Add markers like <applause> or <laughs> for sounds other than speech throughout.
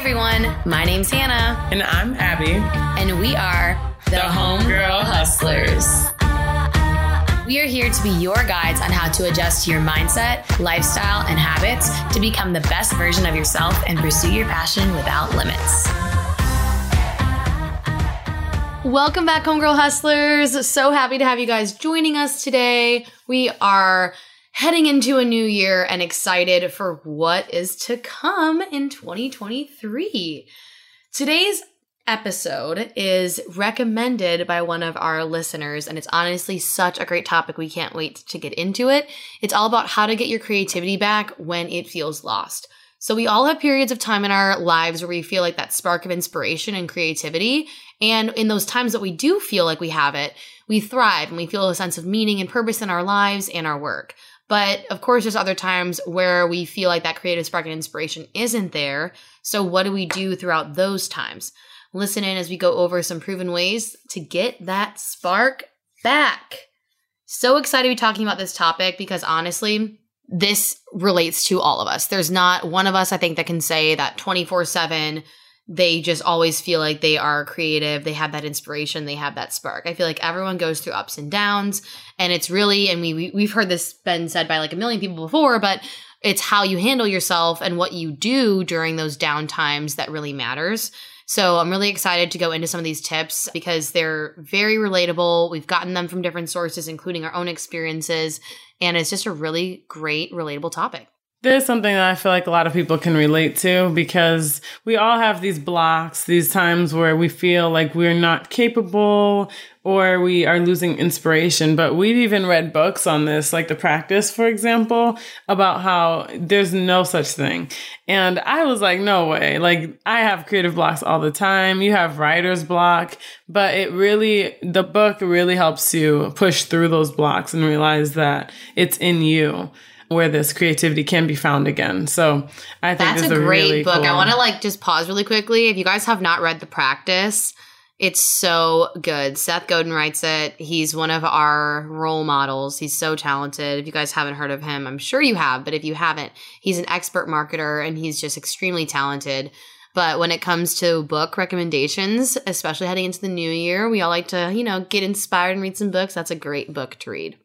everyone, my name's Hannah, And I'm Abby. and we are the, Homegirl Hustlers. We are here to be your guides on how to adjust to your mindset, lifestyle, and habits to become the best version of yourself and pursue your passion without limits. Welcome back, Homegirl Hustlers. So happy to have you guys joining us today. We are heading into a new year and excited for what is to come in 2023. Today's episode is recommended by one of our listeners, and it's honestly such a great topic. We can't wait to get into it. It's all about how to get your creativity back when it feels lost. So, we all have periods of time in our lives where we feel like that spark of inspiration and creativity. And in those times that we do feel like we have it, we thrive and we feel a sense of meaning and purpose in our lives and our work. But of course, there's other times where we feel like that creative spark and inspiration isn't there. So, what do we do throughout those times? Listen in as we go over some proven ways to get that spark back. So excited to be talking about this topic because honestly, this relates to all of us. There's not one of us, I think, that can say that 24 7 they just always feel like they are creative, they have that inspiration, they have that spark. I feel like everyone goes through ups and downs, and it's really, and we, we we've heard this been said by like a million people before, but it's how you handle yourself and what you do during those down times that really matters. So I'm really excited to go into some of these tips because they're very relatable. We've gotten them from different sources, including our own experiences, and it's just a really great, relatable topic. There's something that I feel like a lot of people can relate to because we all have these blocks, these times where we feel like we're not capable or we are losing inspiration. But we've even read books on this, like The Practice, for example, about how there's no such thing. And I was like, no way. Like, I have creative blocks all the time. You have writer's block, but it really, the book really helps you push through those blocks and realize that it's in you where this creativity can be found again. So I think That's this a is great really book. I want to like just pause really quickly. If you guys have not read The Practice, it's so good. Seth Godin writes it. He's one of our role models. He's so talented. If you guys haven't heard of him, I'm sure you have, but if you haven't, he's an expert marketer and he's just extremely talented. But when it comes to book recommendations, especially heading into the new year, we all like to, you know, get inspired and read some books. That's a great book to read.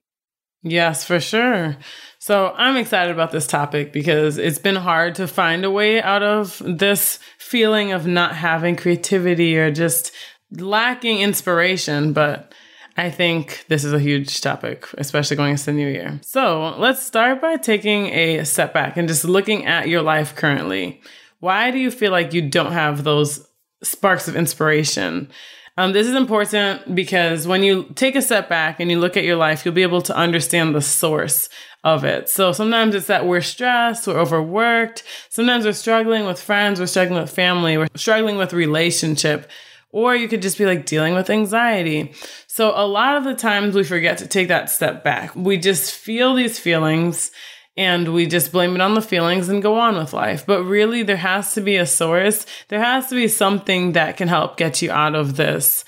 Yes, for sure. So I'm excited about this topic because it's been hard to find a way out of this feeling of not having creativity or just lacking inspiration. But I think this is a huge topic, especially going into the new year. So let's start by taking a step back and just looking at your life currently. Why do you feel like you don't have those sparks of inspiration? Um, this is important because when you take a step back and you look at your life, you'll be able to understand the source of it. So sometimes it's that we're stressed, we're overworked. Sometimes we're struggling with friends, we're struggling with family, we're struggling with relationship. Or you could just be like dealing with anxiety. So a lot of the times we forget to take that step back. We just feel these feelings and we just blame it on the feelings and go on with life. But really, there has to be a source. There has to be something that can help get you out of this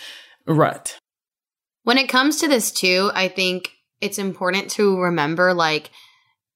rut. When it comes to this too, I think it's important to remember like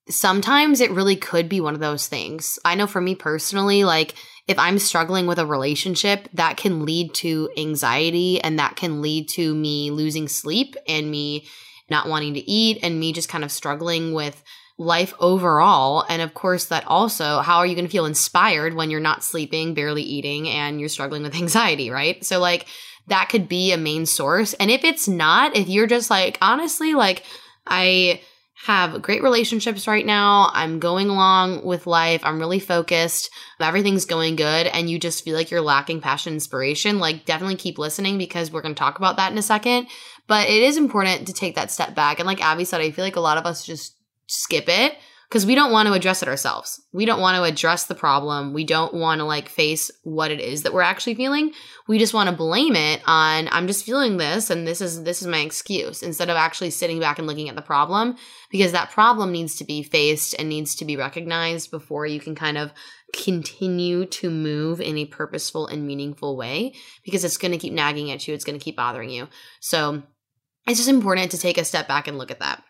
sometimes it really could be one of those things. I know for me personally, like if I'm struggling with a relationship, that can lead to anxiety and that can lead to me losing sleep and me not wanting to eat and me just kind of struggling with life overall. And of course, that also, how are you going to feel inspired when you're not sleeping, barely eating, and you're struggling with <laughs> anxiety, right? So, like, that could be a main source. And if it's not, if you're just like, honestly, like, I have great relationships right now. I'm going along with life. I'm really focused. Everything's going good. And you just feel like you're lacking passion, inspiration. Like, definitely keep listening because we're going to talk about that in a second. But it is important to take that step back. And like Abby said, I feel like a lot of us just skip it because we don't want to address it ourselves. We don't want to address the problem. We don't want to like face what it is that we're actually feeling. We just want to blame it on I'm just feeling this and this is this is my excuse instead of actually sitting back and looking at the problem because that problem needs to be faced and needs to be recognized before you can kind of continue to move in a purposeful and meaningful way because it's going to keep nagging at you, it's going to keep bothering you. So, it's just important to take a step back and look at that.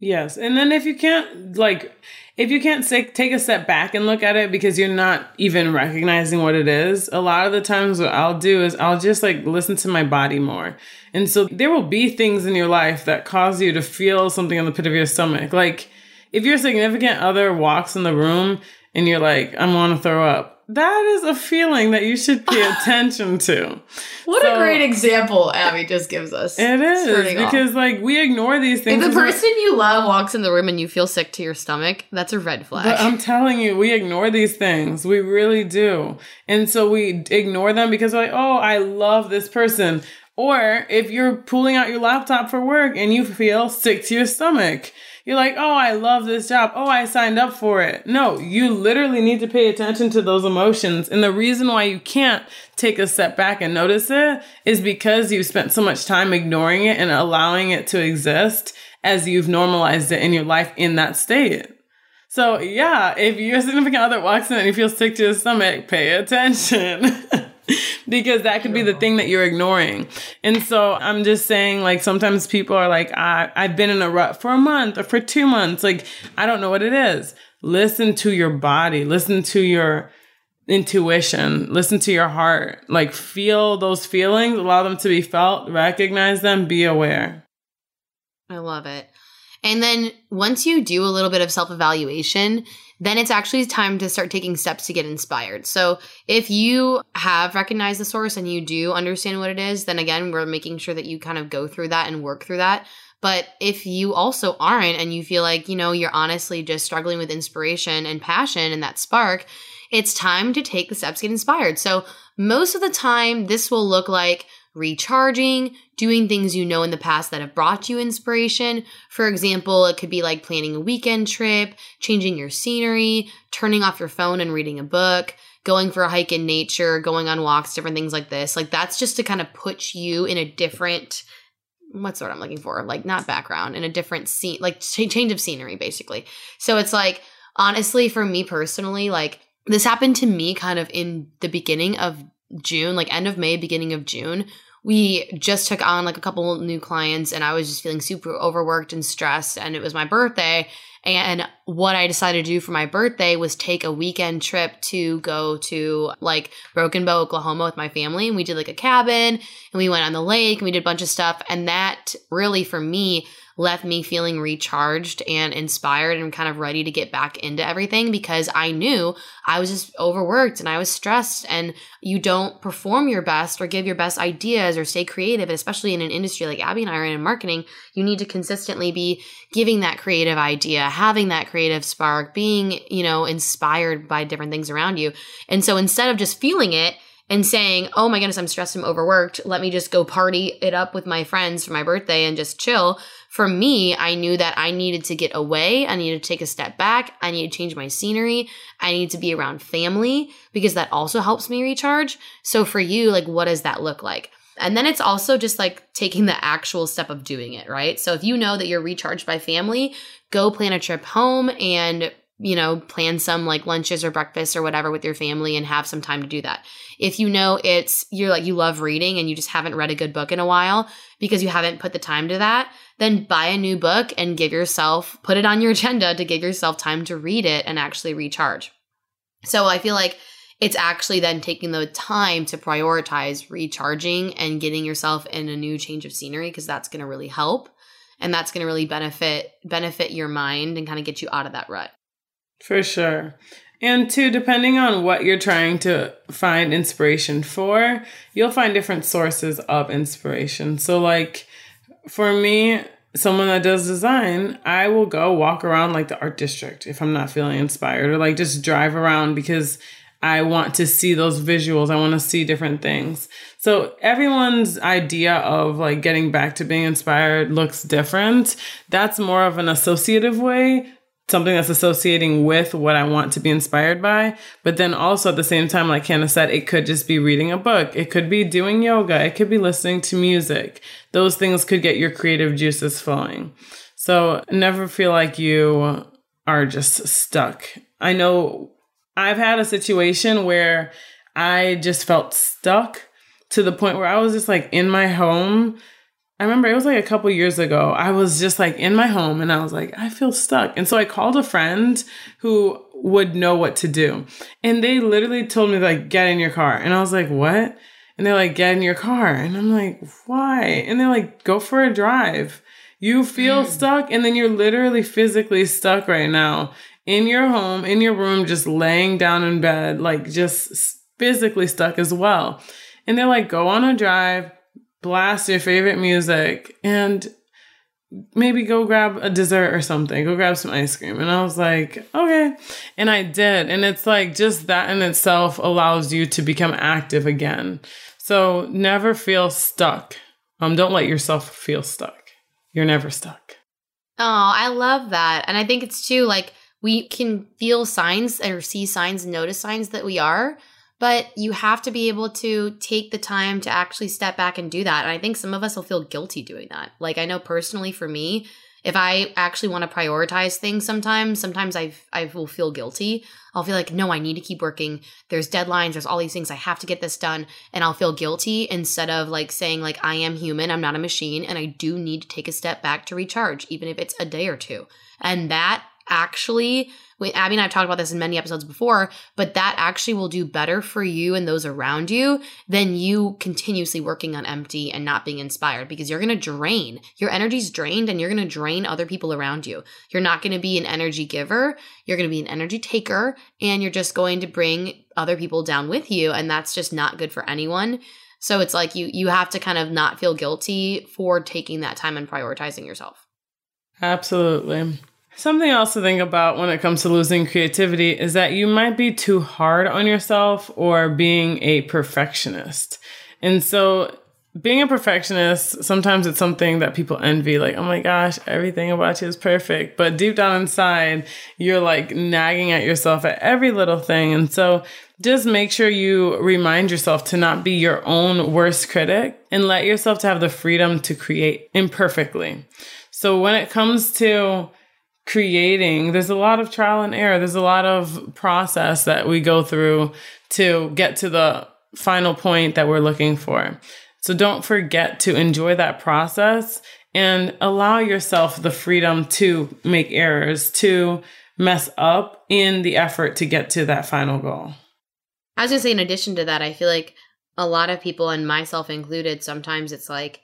Yes. And then if you can't, like, if you can't say, take a step back and look at it because you're not even recognizing what it is, a lot of the times what I'll do is I'll just like listen to my body more. And so there will be things in your life that cause you to feel something in the pit of your stomach. Like, if your significant other walks in the room and you're like, I'm to throw up, that is a feeling that you should pay <laughs> attention to. What so, a great example Abby just gives us. It is because off. like we ignore these things. If the person you love walks in the room and you feel sick to your stomach, that's a red flag. But I'm telling you, we ignore these things. We really do. And so we ignore them because like, oh, I love this person. Or if you're pulling out your laptop for work and you feel sick to your stomach, you're like, oh, I love this job. Oh, I signed up for it. No, you literally need to pay attention to those emotions. And the reason why you can't take a step back and notice it is because you've spent so much time ignoring it and allowing it to exist as you've normalized it in your life in that state. So, yeah, if your significant other walks in and you feel sick to your stomach, pay attention. <laughs> <laughs> because that could be the thing that you're ignoring. And so I'm just saying, like, sometimes people are like, I, I've been in a rut for a month or for two months. Like, I don't know what it is. Listen to your body, listen to your intuition, listen to your heart, like, feel those feelings, allow them to be felt, recognize them, be aware. I love it. And then once you do a little bit of self evaluation, then it's actually time to start taking steps to get inspired. So if you have recognized the source and you do understand what it is, then again, we're making sure that you kind of go through that and work through that. But if you also aren't and you feel like, you know, you're honestly just struggling with inspiration and passion and that spark, it's time to take the steps to get inspired. So most of the time, this will look like recharging, doing things you know in the past that have brought you inspiration. For example, it could be like planning a weekend trip, changing your scenery, turning off your phone and reading a book, going for a hike in nature, going on walks, different things like this. Like that's just to kind of put you in a different what's what I'm looking for? Like not background, in a different scene, like change of scenery basically. So it's like honestly for me personally, like this happened to me kind of in the beginning of June, like end of May, beginning of June, we just took on like a couple new clients and I was just feeling super overworked and stressed and it was my birthday and what I decided to do for my birthday was take a weekend trip to go to like Broken Bow, Oklahoma with my family. And we did like a cabin and we went on the lake and we did a bunch of stuff. And that really for me left me feeling recharged and inspired and kind of ready to get back into everything because I knew I was just overworked and I was stressed and you don't perform your best or give your best ideas or stay creative, especially in an industry like Abby and I are in marketing, you need to consistently be giving that creative idea, having that creative spark, being, you know, inspired by different things around you. And so instead of just feeling it, and saying, oh my goodness, I'm stressed, I'm overworked. Let me just go party it up with my friends for my birthday and just chill. For me, I knew that I needed to get away. I needed to take a step back. I needed to change my scenery. I need to be around family because that also helps me recharge. So for you, like, what does that look like? And then it's also just like taking the actual step of doing it, right? So if you know that you're recharged by family, go plan a trip home and you know, plan some like lunches or breakfast or whatever with your family and have some time to do that. If you know it's you're like you love reading and you just haven't read a good book in a while because you haven't put the time to that, then buy a new book and give yourself put it on your <laughs> agenda to give yourself time to read it and actually recharge. So I feel like it's actually then taking the time to prioritize recharging and getting yourself in a new change of scenery because that's going to really help and that's going to really benefit benefit your mind and kind of get you out of that rut. For sure. And two, depending on what you're trying to find inspiration for, you'll find different sources of inspiration. So, like for me, someone that does design, I will go walk around like the art district if I'm not feeling inspired, or like just drive around because I want to see those visuals. I want to see different things. So everyone's idea of like getting back to being inspired looks different. That's more of an associative way something that's associating with what I want to be inspired by. But then also at the same time, like Hannah said, it could just be reading a book. It could be doing yoga. It could be listening to music. Those things could get your creative juices flowing. So never feel like you are just stuck. I know I've had a situation where I just felt stuck to the point where I was just like in my home I remember it was like a couple years ago. I was just like in my home and I was like, I feel stuck. And so I called a friend who would know what to do. And they literally told me like get in your car. And I was like, "What?" And they're like, "Get in your car." And I'm like, "Why?" And they're like, "Go for a drive." You feel mm. stuck and then you're literally physically stuck right now in your home, in your room, just laying down in bed, like just physically stuck as well. And they're like, go on a drive, blast your favorite music, and maybe go grab a dessert or something, go grab some ice cream. And I was like, okay. And I did. And it's like just that in itself allows you to become active again. So never feel stuck. Um, don't let yourself feel stuck. You're never stuck. Oh, I love that. And I think it's too like we can feel signs or see signs, notice signs that we are, but you have to be able to take the time to actually step back and do that. And I think some of us will feel guilty doing that. Like I know personally for me, if I actually want to prioritize things sometimes, sometimes I I will feel guilty. I'll feel like no, I need to keep working. There's deadlines, there's all these things I have to get this done, and I'll feel guilty instead of like saying like I am human, I'm not a machine and I do need to take a step back to recharge even if it's a day or two. And that actually Abby and I've talked about this in many episodes before, but that actually will do better for you and those around you than you continuously working on empty and not being inspired because you're going to drain. Your energy's drained and you're going to drain other people around you. You're not going to be an energy giver, you're going to be an energy taker, and you're just going to bring other people down with you. And that's just not good for anyone. So it's like you you have to kind of not feel guilty for taking that time and prioritizing yourself. Absolutely. Something else to think about when it comes to losing creativity is that you might be too hard on yourself or being a perfectionist. And so, being a perfectionist, sometimes it's something that people envy, like, oh my gosh, everything about you is perfect. But deep down inside, you're like nagging at yourself at every little thing. And so, just make sure you remind yourself to not be your own worst critic and let yourself to have the freedom to create imperfectly. So, when it comes to creating, there's a lot of trial and error. There's a lot of process that we go through to get to the final point that we're looking for. So don't forget to enjoy that process and allow yourself the freedom to make errors, to mess up in the effort to get to that final goal. I was going to say, in addition to that, I feel like a lot of people, and myself included, sometimes it's like,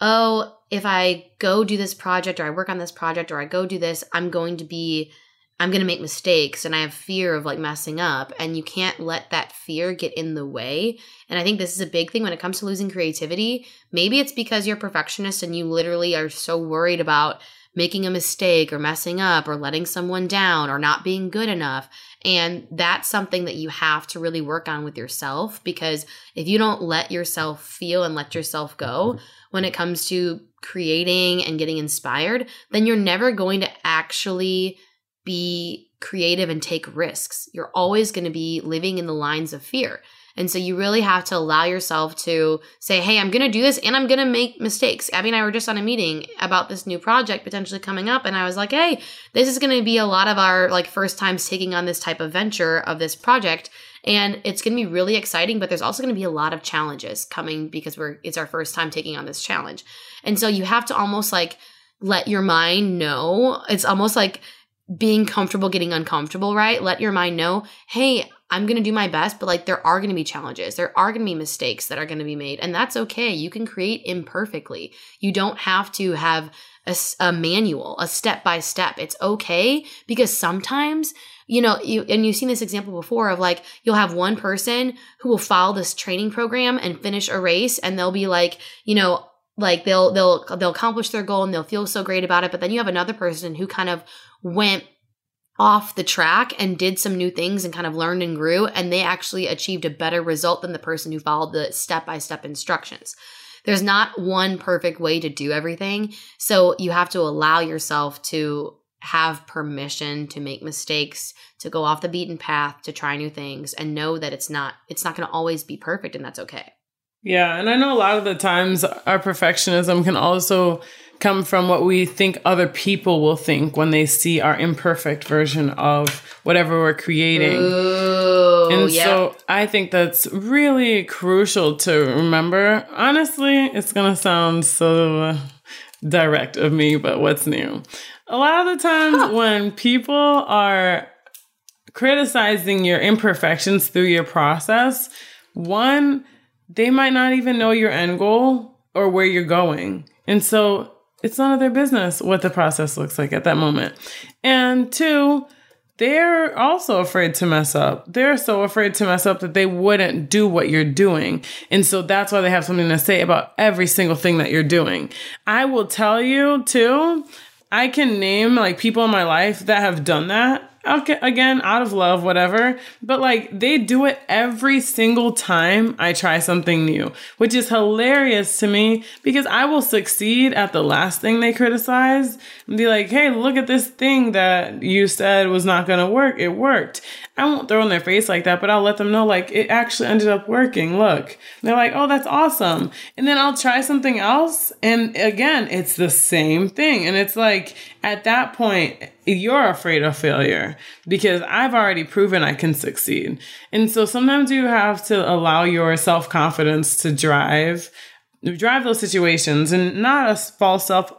oh, if I go do this project or I work on this project or I go do this, I'm going to be I'm going to make mistakes and I have fear of like messing up and you can't let that fear get in the way. And I think this is a big thing when it comes to losing creativity. Maybe it's because you're a perfectionist and you literally are so worried about making a mistake or messing up or letting someone down or not being good enough. And that's something that you have to really work on with yourself because if you don't let yourself feel and let yourself go when it comes to creating and getting inspired, then you're never going to actually be creative and take risks. You're always going to be living in the lines of fear. And so you really have to allow yourself to say, hey, I'm going to do this and I'm going to make mistakes. Abby and I were just on a meeting about this new project potentially coming up. And I was like, hey, this is going to be a lot of our like first times taking on this type of venture of this project. And it's going to be really exciting, but there's also going to be a lot of challenges coming because we're, it's our first time taking on this challenge. And so you have to almost like let your mind know. It's almost like, being comfortable getting uncomfortable, right? Let your mind know, hey, I'm going to do my best, but like there are going to be challenges. There are going to be mistakes that are going to be made, and that's okay. You can create imperfectly. You don't have to have a, a manual, a step by step. It's okay because sometimes, you know, you, and you've seen this example before of like you'll have one person who will follow this training program and finish a race, and they'll be like, you know, like they'll they'll they'll accomplish their goal and they'll feel so great about it but then you have another person who kind of went off the track and did some new things and kind of learned and grew and they actually achieved a better result than the person who followed the step-by-step instructions. There's not one perfect way to do everything so you have to allow yourself to have permission to make mistakes to go off the beaten path to try new things and know that it's not it's not going to always be perfect and that's okay Yeah, and I know a lot of the times our perfectionism can also come from what we think other people will think when they see our imperfect version of whatever we're creating. Ooh, and yeah. so I think that's really crucial to remember. Honestly, it's going to sound so direct of me, but what's new? A lot of the times when people are criticizing your imperfections through your process, one, they might not even know your end goal or where you're going. And so it's none of their business what the process looks like at that moment. And two, they're also afraid to mess up. They're so afraid to mess up that they wouldn't do what you're doing. And so that's why they have something to say about every single thing that you're doing. I will tell you too, I can name like people in my life that have done that okay, again, out of love, whatever. But like they do it every single time I try something new, which is hilarious to me because I will succeed at the last thing they criticize and be like, hey, look at this thing that you said was not going to work. It worked. I won't throw in their face like that, but I'll let them know like it actually ended up working. Look. They're like, "Oh, that's awesome." And then I'll try something else and again, it's the same thing. And it's like at that point, you're afraid of failure because I've already proven I can succeed. And so sometimes you have to allow your self-confidence to drive drive those situations and not a false self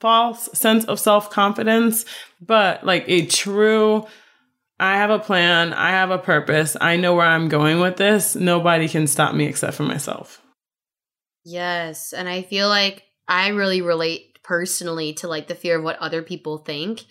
false sense of self-confidence, but like a true I have a plan. I have a purpose. I know where I'm going with this. Nobody can stop me except for myself. Yes. And I feel like I really relate personally to like the fear of what other people think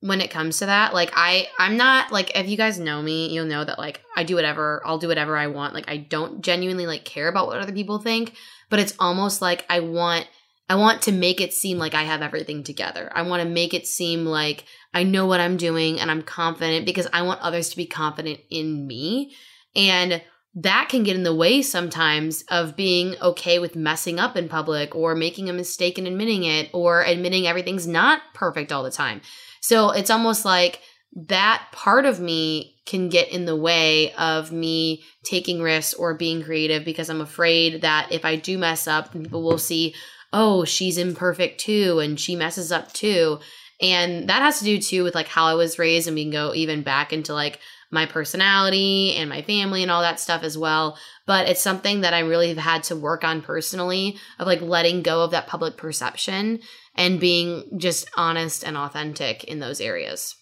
when it comes to that. Like I I'm not like if you guys know me, you'll know that like I do whatever, I'll do whatever I want. Like I don't genuinely like care about what other people think, but it's almost like I want I want to make it seem like I have everything together. I want to make it seem like I know what I'm doing and I'm confident because I want others to be confident in me. And that can get in the way sometimes of being okay with messing up in public or making a mistake and admitting it or admitting everything's not perfect all the time. So it's almost like that part of me can get in the way of me taking risks or being creative because I'm afraid that if I do mess up, people will see, oh, she's imperfect too, and she messes up too. And that has to do too with like how I was raised, and we can go even back into like my personality and my family and all that stuff as well. But it's something that I really have had to work on personally of like letting go of that public perception and being just honest and authentic in those areas.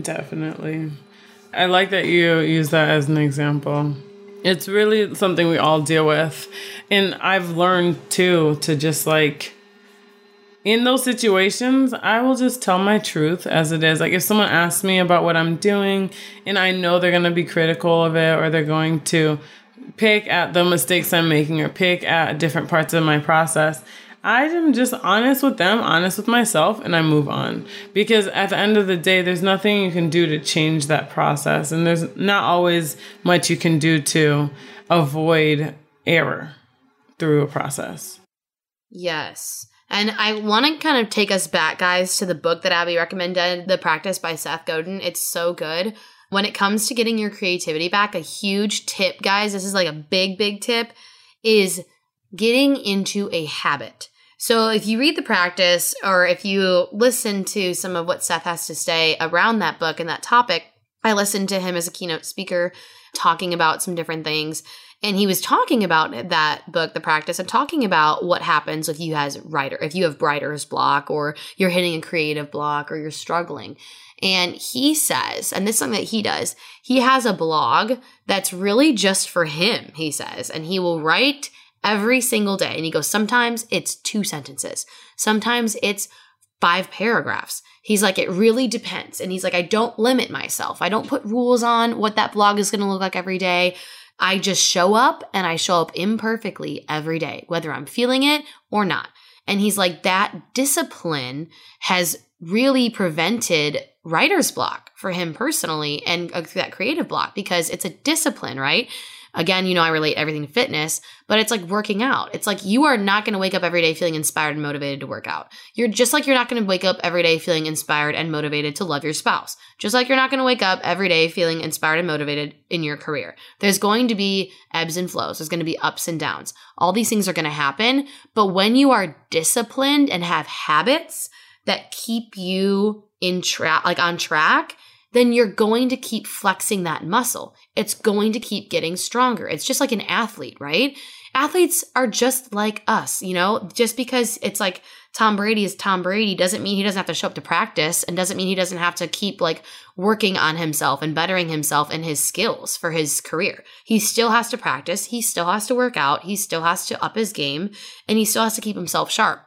Definitely. I like that you use that as an example. It's really something we all deal with. And I've learned too to just like, in those situations, I will just tell my truth as it is. Like, if someone asks me about what I'm doing and I know they're going to be critical of it or they're going to pick at the mistakes I'm making or pick at different parts of my process, I am just honest with them, honest with myself, and I move on. Because at the end of the day, there's nothing you can do to change that process. And there's not always much you can do to avoid error through a process. Yes. And I want to kind of take us back, guys, to the book that Abby recommended, The Practice by Seth Godin. It's so good. When it comes to getting your creativity back, a huge tip, guys, this is like a big, big tip, is getting into a habit. So if you read the practice or if you listen to some of what Seth has to say around that book and that topic, I listened to him as a keynote speaker talking about some different things. And he was talking about that book, The Practice, and talking about what happens if you has writer, if you have writer's block or you're hitting a creative block or you're struggling. And he says, and this is something that he does, he has a blog that's really just for him, he says, and he will write every single day. And he goes, sometimes it's two sentences, sometimes it's five paragraphs. He's like, it really depends. And he's like, I don't limit myself. I don't put rules on what that blog is going to look like every day. I just show up and I show up imperfectly every day, whether I'm feeling it or not. And he's like, that discipline has really prevented writer's block for him personally and uh, that creative block because it's a discipline, right? Again, you know, I relate everything to fitness, but it's like working out. It's like you are not going to wake up every day feeling inspired and motivated to work out. You're just like you're not going to wake up every day feeling inspired and motivated to love your spouse. Just like you're not going to wake up every day feeling inspired and motivated in your career. There's going to be ebbs and flows. There's going to be ups and downs. All these things are going to happen. But when you are disciplined and have habits that keep you in track, like on track, then you're going to keep flexing that muscle. It's going to keep getting stronger. It's just like an athlete, right? Athletes are just like us, you know, just because it's like Tom Brady is Tom Brady doesn't mean he doesn't have to show up to practice and doesn't mean he doesn't have to keep like working on himself and bettering himself and his skills for his career. He still has to practice. He still has to work out. He still has to up his game and he still has to keep himself sharp.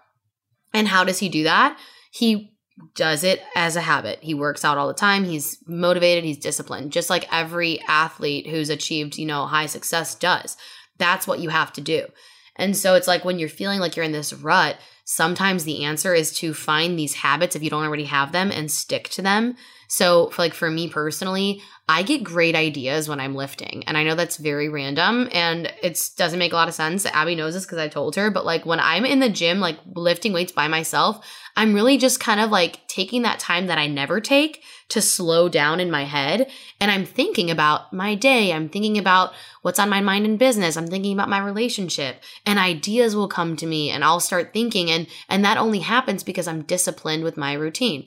And how does he do that? He does it as a habit. He works out all the time. He's motivated. He's disciplined, just like every athlete who's achieved, you know, high success does. That's what you have to do. And so it's like when you're feeling like you're in this rut, sometimes the answer is to find these habits if you don't already have them and stick to them. So, for like for me personally, I get great ideas when I'm lifting. And I know that's very random and it doesn't make a lot of sense. Abby knows this because I told her, but like when I'm in the gym, like lifting weights by myself, I'm really just kind of like taking that time that I never take to slow down in my head. And I'm thinking about my day. I'm thinking about what's on my mind in business. I'm thinking about my relationship and ideas will come to me and I'll start thinking. And, and that only happens because I'm disciplined with my routine.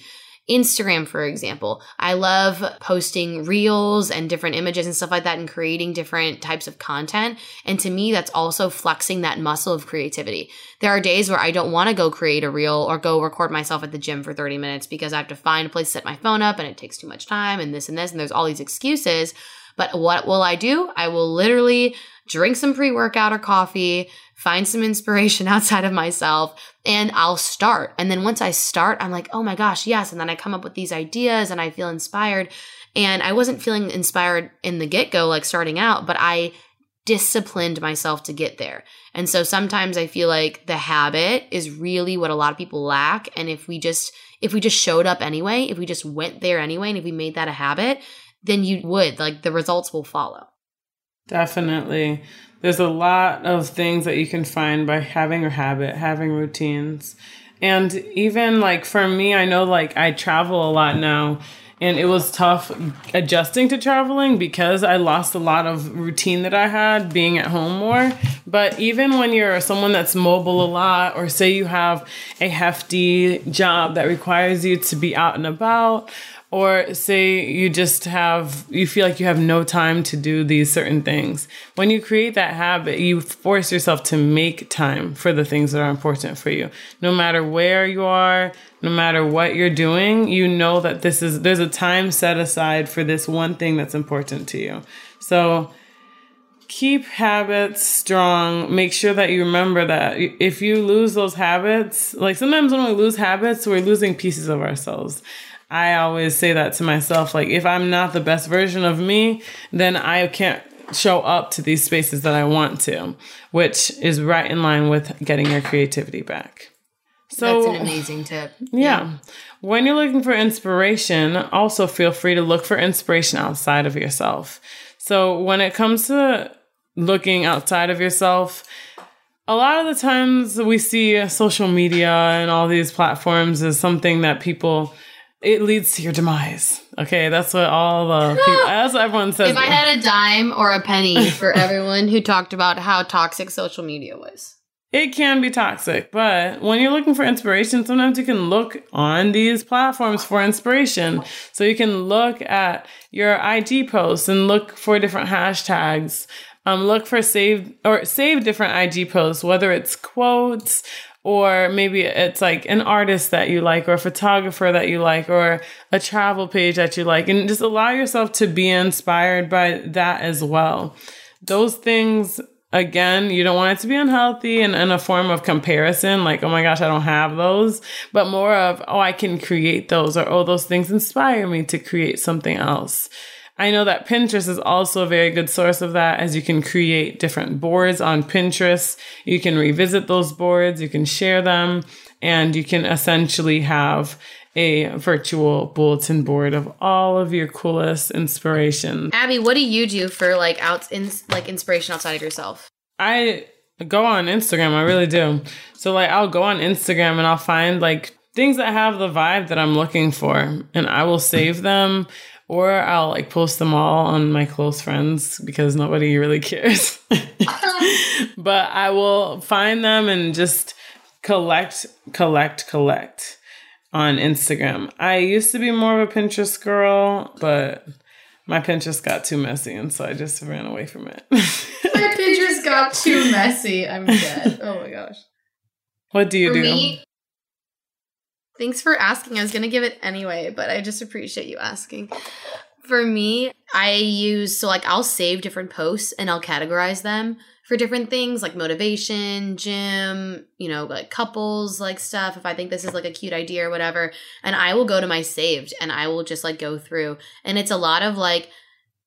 Instagram, for example. I love posting reels and different images and stuff like that and creating different types of content. And to me, that's also flexing that muscle of creativity. There are days where I don't want to go create a reel or go record myself at the gym for 30 minutes because I have to find a place to set my phone up and it takes too much time and this and this. And there's all these excuses. But what will I do? I will literally drink some pre workout or coffee, find some inspiration <laughs> outside of myself, and I'll start. And then once I start, I'm like, oh my gosh, yes. And then I come up with these ideas and I feel inspired. And I wasn't feeling inspired in the get go, like starting out, but I disciplined myself to get there. And so sometimes I feel like the habit is really what a lot of people lack. And if we just, if we just showed up anyway, if we just went there anyway, and if we made that a habit, then you would like the results will follow. Definitely. There's a lot of things that you can find by having a habit, having routines. And even like for me, I know like I travel a lot now and it was tough adjusting to traveling because I lost a lot of routine that I had being at home more. But even when you're someone that's mobile a lot, or say you have a hefty job that requires you to be out and about, or say you just have you feel like you have no time to do these certain things. When you create that habit you force yourself to make time for the things that are important for you. No matter where you are no matter what you're doing you know that this is there's a time set aside for this one thing that's important to you. So keep habits strong. Make sure that you remember that if you lose those habits like sometimes when we lose habits we're losing pieces of ourselves I always say that to myself. Like, if I'm not the best version of me, then I can't show up to these spaces that I want to, which is right in line with getting your creativity back. So, that's an amazing tip. Yeah. yeah. When you're looking for inspiration, also feel free to look for inspiration outside of yourself. So, when it comes to looking outside of yourself, a lot of the times we see social media and all these platforms as something that people it leads to your demise. Okay, that's what all the <laughs> people, as everyone says. If I had a dime or a penny for everyone who talked about how toxic social media was. It can be toxic, but when you're looking for inspiration, sometimes you can look on these platforms for inspiration. So you can look at your IG posts and look for different hashtags. Um, look for save or save different IG posts, whether it's quotes or maybe it's like an artist that you like or a photographer that you like or a travel page that you like. And just allow yourself to be inspired by that as well. Those things again you don't want it to be unhealthy and in a form of comparison like oh my gosh i don't have those but more of oh i can create those or oh those things inspire me to create something else I know that Pinterest is also a very good source of that as you can create different boards on Pinterest. You can revisit those boards, you can share them, and you can essentially have a virtual bulletin board of all of your coolest inspiration. Abby, what do you do for like out in like inspiration outside of yourself? I go on Instagram, I really do. So like I'll go on Instagram and I'll find like things that have the vibe that I'm looking for and I will save them or I'll like post them all on my close friends because nobody really <laughs> cares. <laughs> but I will find them and just collect, collect, collect on Instagram. I used to be more of a Pinterest girl, but my Pinterest got too messy and so I just ran away from it. <laughs> my Pinterest got too messy. I'm dead. Oh my gosh. What do you For do? Me, Thanks for asking. I was going to give it anyway, but I just appreciate you asking. For me, I use, so like I'll save different posts and I'll categorize them for different things like motivation, gym, you know, like couples, like stuff. If I think this is like a cute idea or whatever, and I will go to my saved and I will just like go through. And it's a lot of like,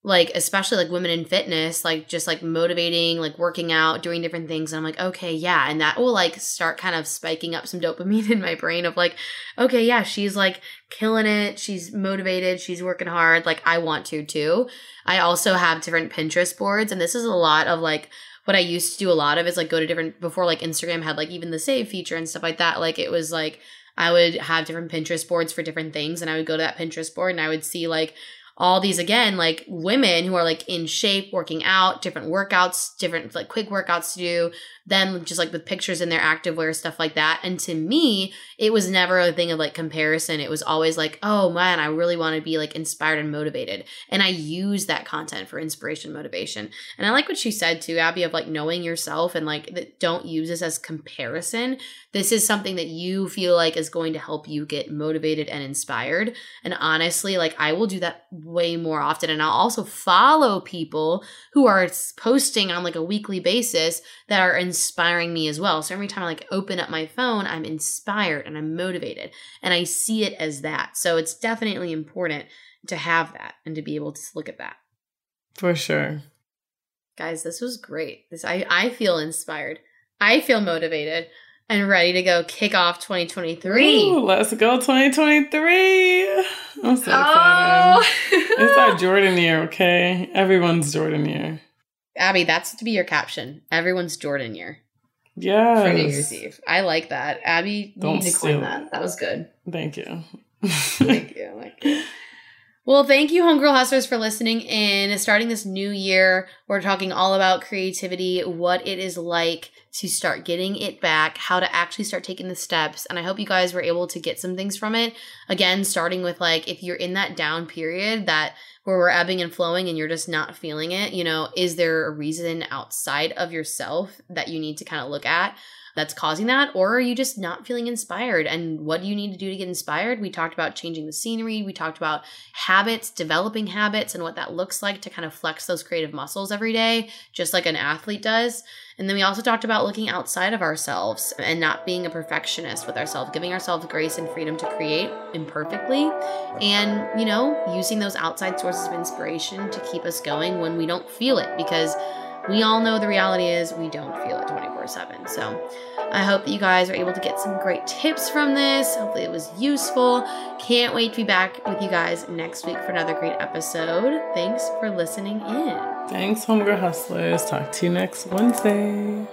like especially like women in fitness like just like motivating like working out doing different things and i'm like okay yeah and that will like start kind of spiking up some dopamine <laughs> in my brain of like okay yeah she's like killing it she's motivated she's working hard like i want to too. I also have different pinterest boards and this is a lot of like what i used to do a lot of is like go to different before like instagram had like even the save feature and stuff like that like it was like i would have different pinterest boards for different things and i would go to that pinterest board and i would see like all these again like women who are like in shape working out different workouts different like quick workouts to do them just like with pictures in their activewear stuff like that. And to me it was never a thing of like comparison. It was always like oh man i really want to be like inspired and motivated. And i use that content for inspiration motivation. And i like what she said too abby of like knowing yourself and like don't use this as comparison. This is something that you feel like is going to help you get motivated and inspired. And honestly like i will do that way more often. And i'll also follow people who are posting on like a weekly basis that are inspiring me as well. So every time I like open up my phone, I'm inspired and I'm motivated and I see it as that. So it's definitely important to have that and to be able to look at that. For sure. Guys, this was great. This I I feel inspired. I feel motivated and ready to go kick off 2023. Ooh, let's go 2023. I'm so oh. excited. it's our <laughs> Jordan year, okay? Everyone's Jordan year. Abby, that's to be your caption. Everyone's Jordan year. Yeah. For New Year's Eve. I like that. Abby, Don't you need to coin that. That was good. Thank you. Thank you. <laughs> Thank you. Well, thank you, Homegirl Hustlers, for listening in. Starting this new year, we're talking all about creativity, what it is like to start getting it back, how to actually start taking the steps. And I hope you guys were able to get some things from it. Again, starting with like if you're in that down period that where we're ebbing and flowing and you're just not feeling it, you know, is there a reason outside of yourself that you need to kind of look at? That's causing that or are you just not feeling inspired? And what do you need to do to get inspired? We talked about changing the scenery. We talked about habits developing habits and what that looks like to kind of flex those creative muscles every day just like an athlete does. And then we also talked about looking outside of ourselves and not being a perfectionist with ourselves giving ourselves grace and freedom to create imperfectly and you know using those outside sources of inspiration to keep us going when we don't feel it. Because we all know the reality is we don't feel it 24 7. So I hope that you guys are able to get some great tips from this. Hopefully, it was useful. Can't wait to be back with you guys next week for another great episode. Thanks for listening in. Thanks, Homegirl Hustlers. Talk to you next Wednesday.